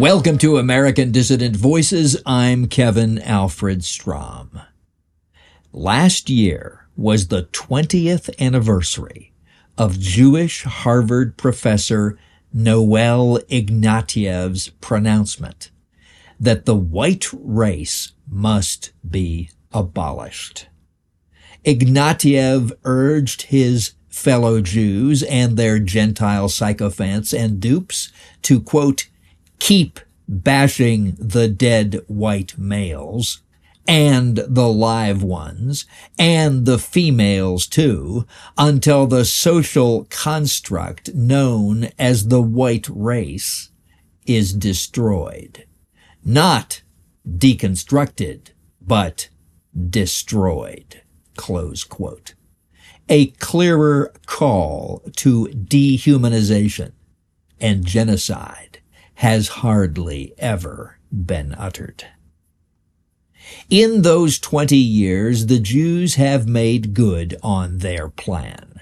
Welcome to American Dissident Voices. I'm Kevin Alfred Strom. Last year was the 20th anniversary of Jewish Harvard professor Noel Ignatiev's pronouncement that the white race must be abolished. Ignatiev urged his fellow Jews and their Gentile sycophants and dupes to quote, keep bashing the dead white males and the live ones and the females too until the social construct known as the white race is destroyed. Not deconstructed, but destroyed. Close quote. A clearer call to dehumanization and genocide has hardly ever been uttered. In those 20 years, the Jews have made good on their plan.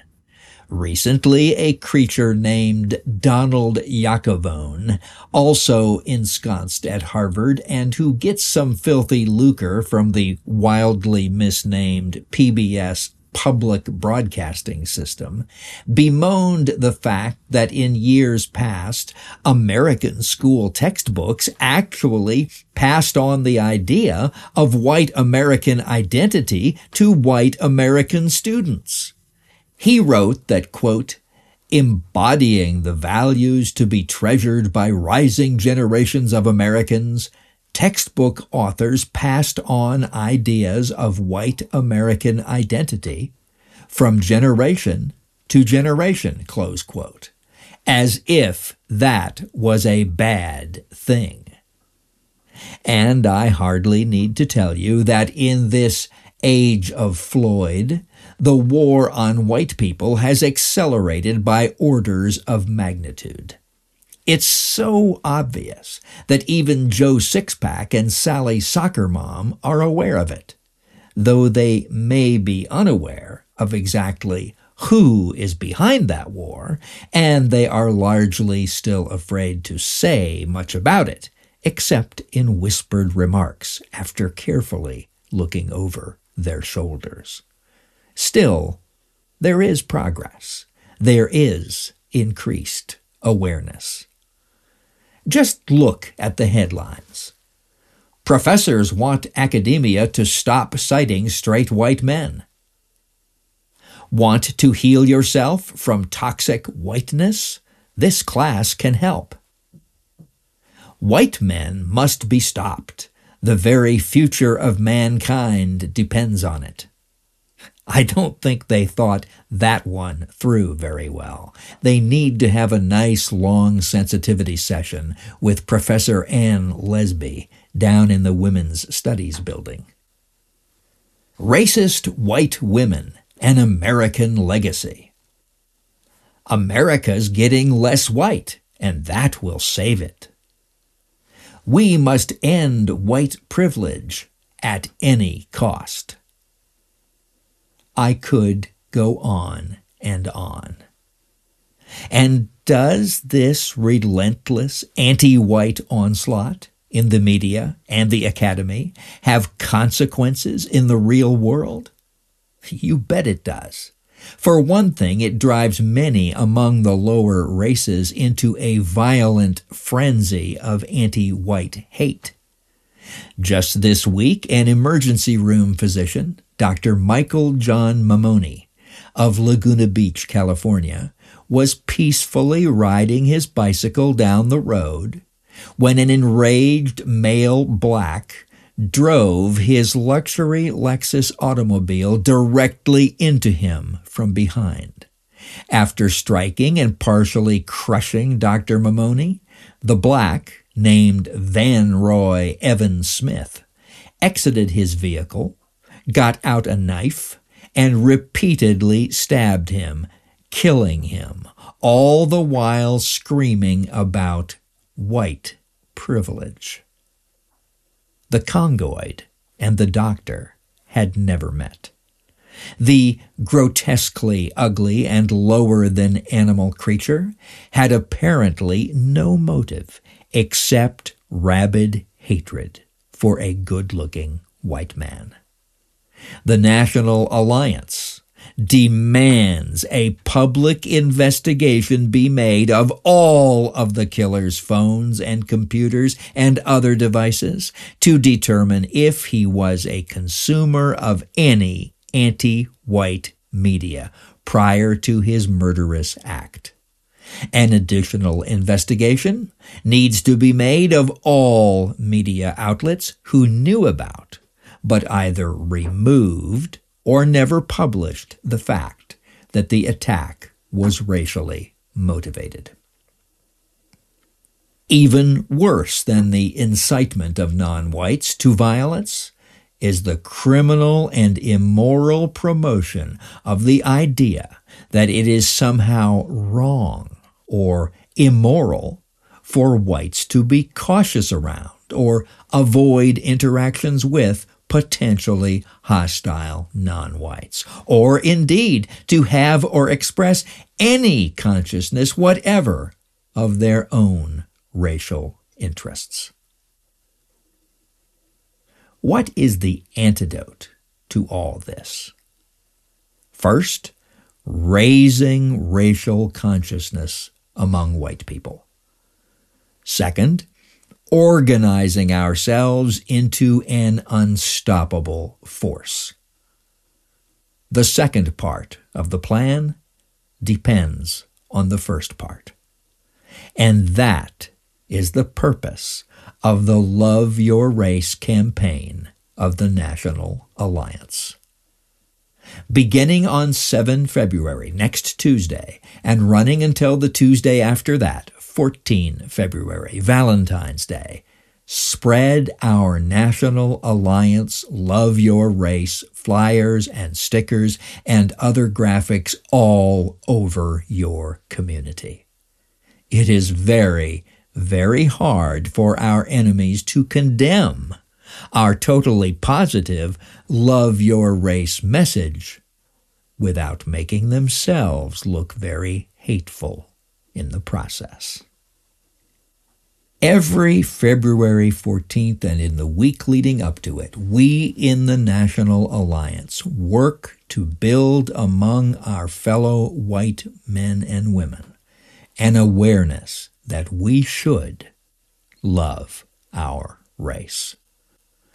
Recently, a creature named Donald Yacovone, also ensconced at Harvard and who gets some filthy lucre from the wildly misnamed PBS public broadcasting system bemoaned the fact that in years past, American school textbooks actually passed on the idea of white American identity to white American students. He wrote that, quote, embodying the values to be treasured by rising generations of Americans textbook authors passed on ideas of white American identity from generation to generation, close quote, as if that was a bad thing. And I hardly need to tell you that in this age of Floyd, the war on white people has accelerated by orders of magnitude. It's so obvious that even Joe Sixpack and Sally Soccer Mom are aware of it, though they may be unaware of exactly who is behind that war, and they are largely still afraid to say much about it, except in whispered remarks after carefully looking over their shoulders. Still, there is progress. There is increased awareness. Just look at the headlines. Professors want academia to stop citing straight white men. Want to heal yourself from toxic whiteness? This class can help. White men must be stopped. The very future of mankind depends on it. I don't think they thought that one through very well. They need to have a nice long sensitivity session with Professor Ann Lesby down in the Women's Studies building. Racist White Women, an American Legacy. America's getting less white, and that will save it. We must end white privilege at any cost. I could go on and on. And does this relentless anti-white onslaught in the media and the academy have consequences in the real world? You bet it does. For one thing, it drives many among the lower races into a violent frenzy of anti-white hate. Just this week, an emergency room physician Dr. Michael John Mammone of Laguna Beach, California, was peacefully riding his bicycle down the road when an enraged male black drove his luxury Lexus automobile directly into him from behind. After striking and partially crushing Dr. Mammone, the black, named Vanroy Evan Smith, exited his vehicle got out a knife and repeatedly stabbed him, killing him, all the while screaming about white privilege. The Congoid and the doctor had never met. The grotesquely ugly and lower than animal creature had apparently no motive, except rabid hatred for a good looking white man. The National Alliance demands a public investigation be made of all of the killer's phones and computers and other devices to determine if he was a consumer of any anti-white media prior to his murderous act. An additional investigation needs to be made of all media outlets who knew about, but either removed or never published the fact that the attack was racially motivated. Even worse than the incitement of non whites to violence is the criminal and immoral promotion of the idea that it is somehow wrong or immoral for whites to be cautious around or avoid interactions with potentially hostile non-whites, or indeed to have or express any consciousness whatever of their own racial interests. What is the antidote to all this? First, raising racial consciousness among white people. Second, organizing ourselves into an unstoppable force. The second part of the plan depends on the first part. And that is the purpose of the Love Your Race campaign of the National Alliance. Beginning on 7 February, next Tuesday, and running until the Tuesday after that, 14 February, Valentine's Day, spread our National Alliance Love Your Race flyers and stickers and other graphics all over your community. It is very, very hard for our enemies to condemn our totally positive Love Your Race message without making themselves look very hateful in the process. Every February 14th and in the week leading up to it, we in the National Alliance work to build among our fellow white men and women an awareness that we should love our race.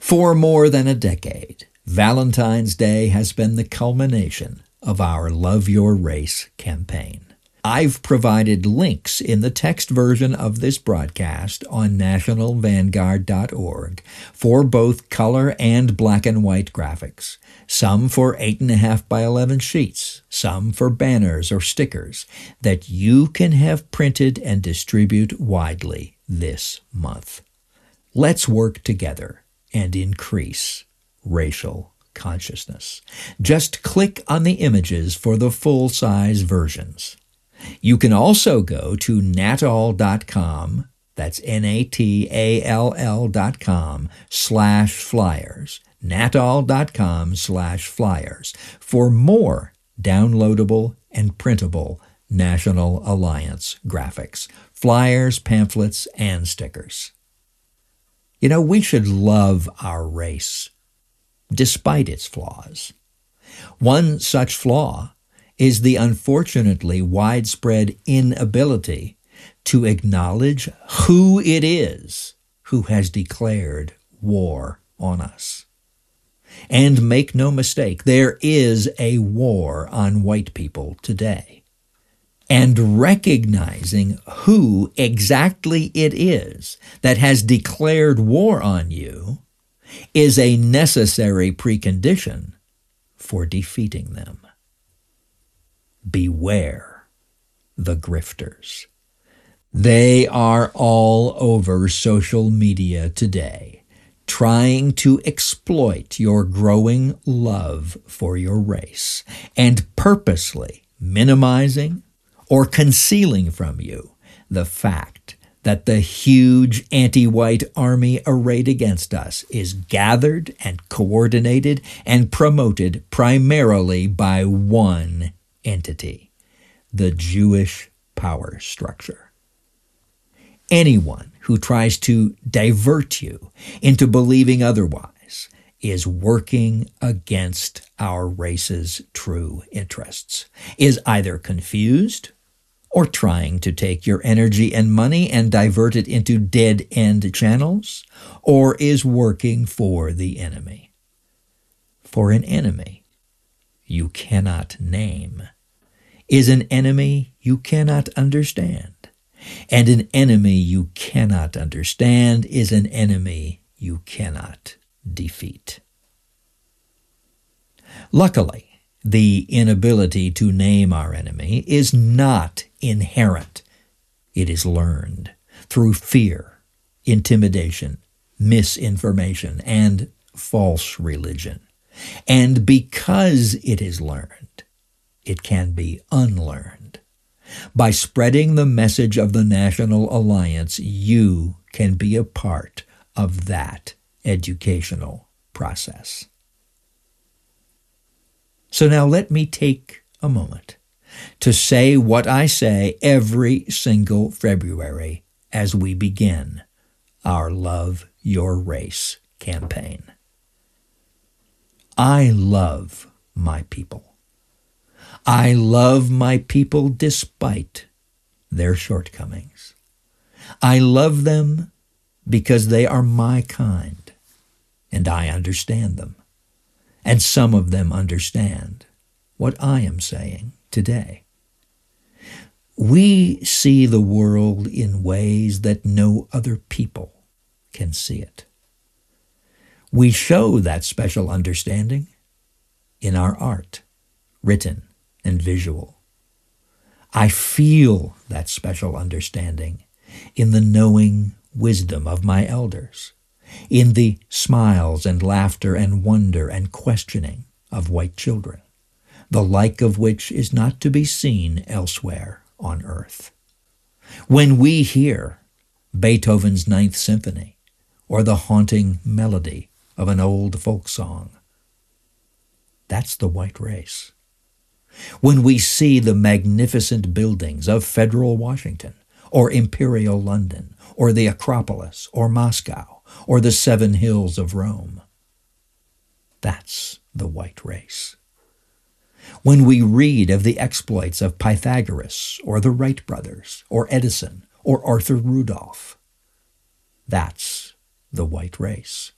For more than a decade, Valentine's Day has been the culmination of our Love Your Race campaign. I've provided links in the text version of this broadcast on nationalvanguard.org for both color and black and white graphics, some for 8.5 by 11 sheets, some for banners or stickers that you can have printed and distribute widely this month. Let's work together and increase racial consciousness. Just click on the images for the full size versions. You can also go to natall.com, that's N-A-T-A-L-L dot com, slash flyers, natall.com slash flyers, for more downloadable and printable National Alliance graphics, flyers, pamphlets, and stickers. You know, we should love our race, despite its flaws. One such flaw is the unfortunately widespread inability to acknowledge who it is who has declared war on us. And make no mistake, there is a war on white people today. And recognizing who exactly it is that has declared war on you is a necessary precondition for defeating them beware the grifters. They are all over social media today, trying to exploit your growing love for your race and purposely minimizing or concealing from you the fact that the huge anti white army arrayed against us is gathered and coordinated and promoted primarily by one entity, the Jewish power structure. Anyone who tries to divert you into believing otherwise is working against our race's true interests, is either confused or trying to take your energy and money and divert it into dead end channels, or is working for the enemy. For an enemy you cannot name is an enemy you cannot understand. And an enemy you cannot understand is an enemy you cannot defeat. Luckily, the inability to name our enemy is not inherent. It is learned through fear, intimidation, misinformation, and false religion. And because it is learned, it can be unlearned. By spreading the message of the National Alliance, you can be a part of that educational process. So now let me take a moment to say what I say every single February as we begin our Love Your Race campaign. I love my people. I love my people despite their shortcomings. I love them because they are my kind, and I understand them. And some of them understand what I am saying today. We see the world in ways that no other people can see it. We show that special understanding in our art, written and visual. I feel that special understanding in the knowing wisdom of my elders, in the smiles and laughter and wonder and questioning of white children, the like of which is not to be seen elsewhere on earth. When we hear Beethoven's Ninth Symphony or the haunting melody of an old folk song, that's the white race when we see the magnificent buildings of federal Washington, or imperial London, or the Acropolis, or Moscow, or the seven hills of Rome. That's the white race. When we read of the exploits of Pythagoras, or the Wright brothers, or Edison, or Arthur Rudolph, that's the white race.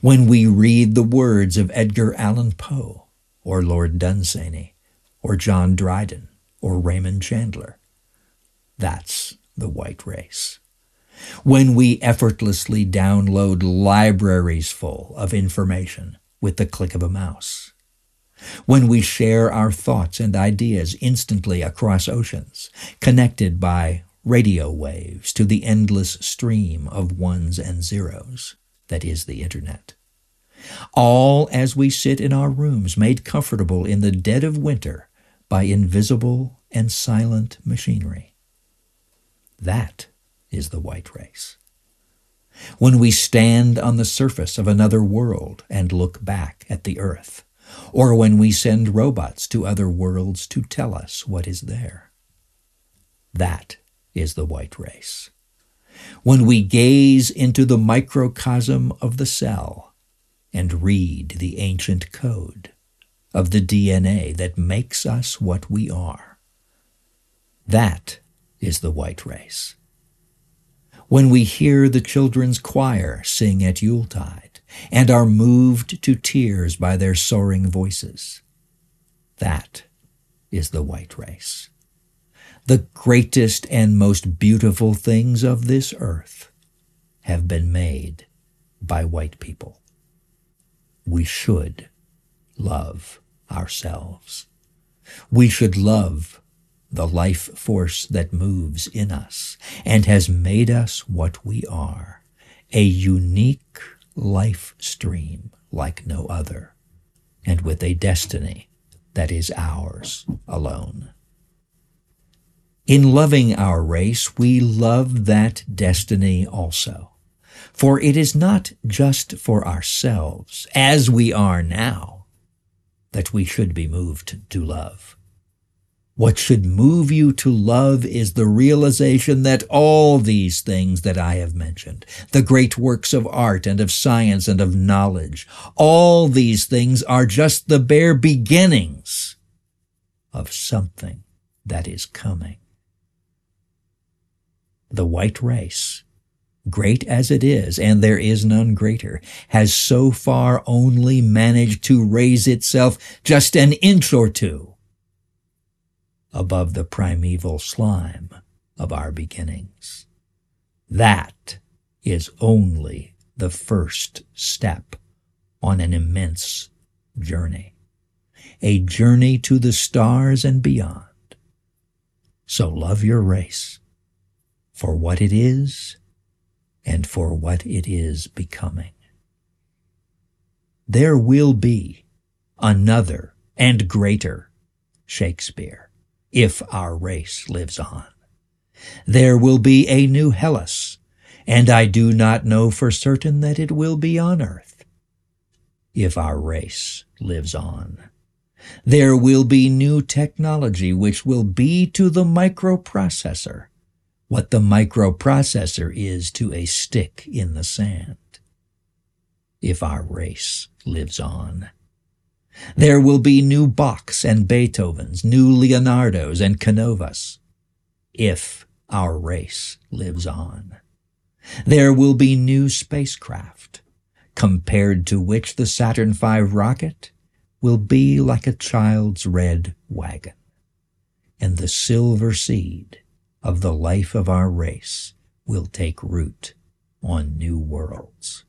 When we read the words of Edgar Allan Poe, or Lord Dunsany, or John Dryden, or Raymond Chandler. That's the white race. When we effortlessly download libraries full of information with the click of a mouse. When we share our thoughts and ideas instantly across oceans, connected by radio waves to the endless stream of ones and zeros that is the Internet all as we sit in our rooms made comfortable in the dead of winter by invisible and silent machinery. That is the white race. When we stand on the surface of another world and look back at the earth, or when we send robots to other worlds to tell us what is there. That is the white race. When we gaze into the microcosm of the cell and read the ancient code of the DNA that makes us what we are. That is the white race. When we hear the children's choir sing at Yuletide and are moved to tears by their soaring voices, that is the white race. The greatest and most beautiful things of this earth have been made by white people we should love ourselves. We should love the life force that moves in us and has made us what we are, a unique life stream like no other, and with a destiny that is ours alone. In loving our race, we love that destiny also. For it is not just for ourselves, as we are now, that we should be moved to love. What should move you to love is the realization that all these things that I have mentioned, the great works of art and of science and of knowledge, all these things are just the bare beginnings of something that is coming. The white race, great as it is, and there is none greater, has so far only managed to raise itself just an inch or two above the primeval slime of our beginnings. That is only the first step on an immense journey, a journey to the stars and beyond. So love your race for what it is and for what it is becoming. There will be another and greater Shakespeare if our race lives on. There will be a new Hellas, and I do not know for certain that it will be on earth, if our race lives on. There will be new technology which will be to the microprocessor what the microprocessor is to a stick in the sand, if our race lives on. There will be new Bachs and Beethovens, new Leonardos and Canovas, if our race lives on. There will be new spacecraft, compared to which the Saturn V rocket will be like a child's red wagon. And the silver seed of the life of our race will take root on new worlds,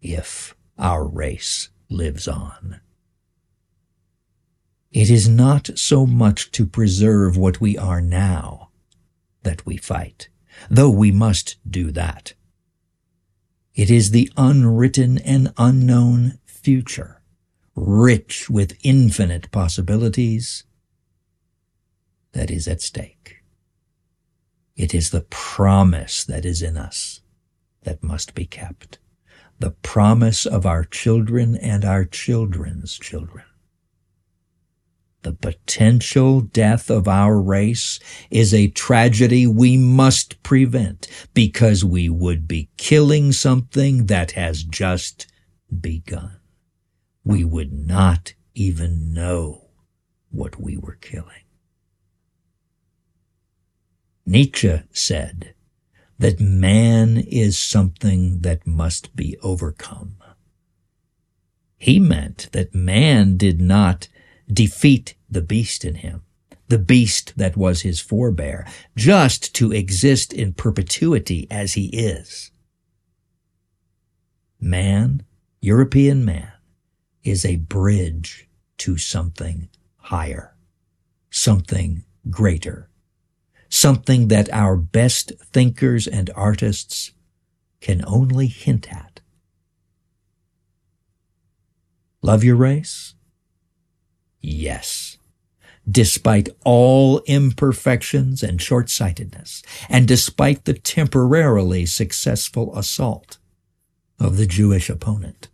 if our race lives on. It is not so much to preserve what we are now that we fight, though we must do that. It is the unwritten and unknown future, rich with infinite possibilities, that is at stake. It is the promise that is in us that must be kept, the promise of our children and our children's children. The potential death of our race is a tragedy we must prevent because we would be killing something that has just begun. We would not even know what we were killing. Nietzsche said that man is something that must be overcome. He meant that man did not defeat the beast in him, the beast that was his forebear, just to exist in perpetuity as he is. Man, European man, is a bridge to something higher, something greater, something that our best thinkers and artists can only hint at. Love your race? Yes. Despite all imperfections and short-sightedness, and despite the temporarily successful assault of the Jewish opponent,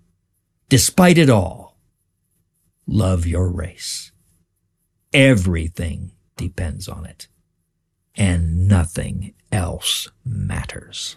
despite it all, love your race. Everything depends on it, and nothing else matters.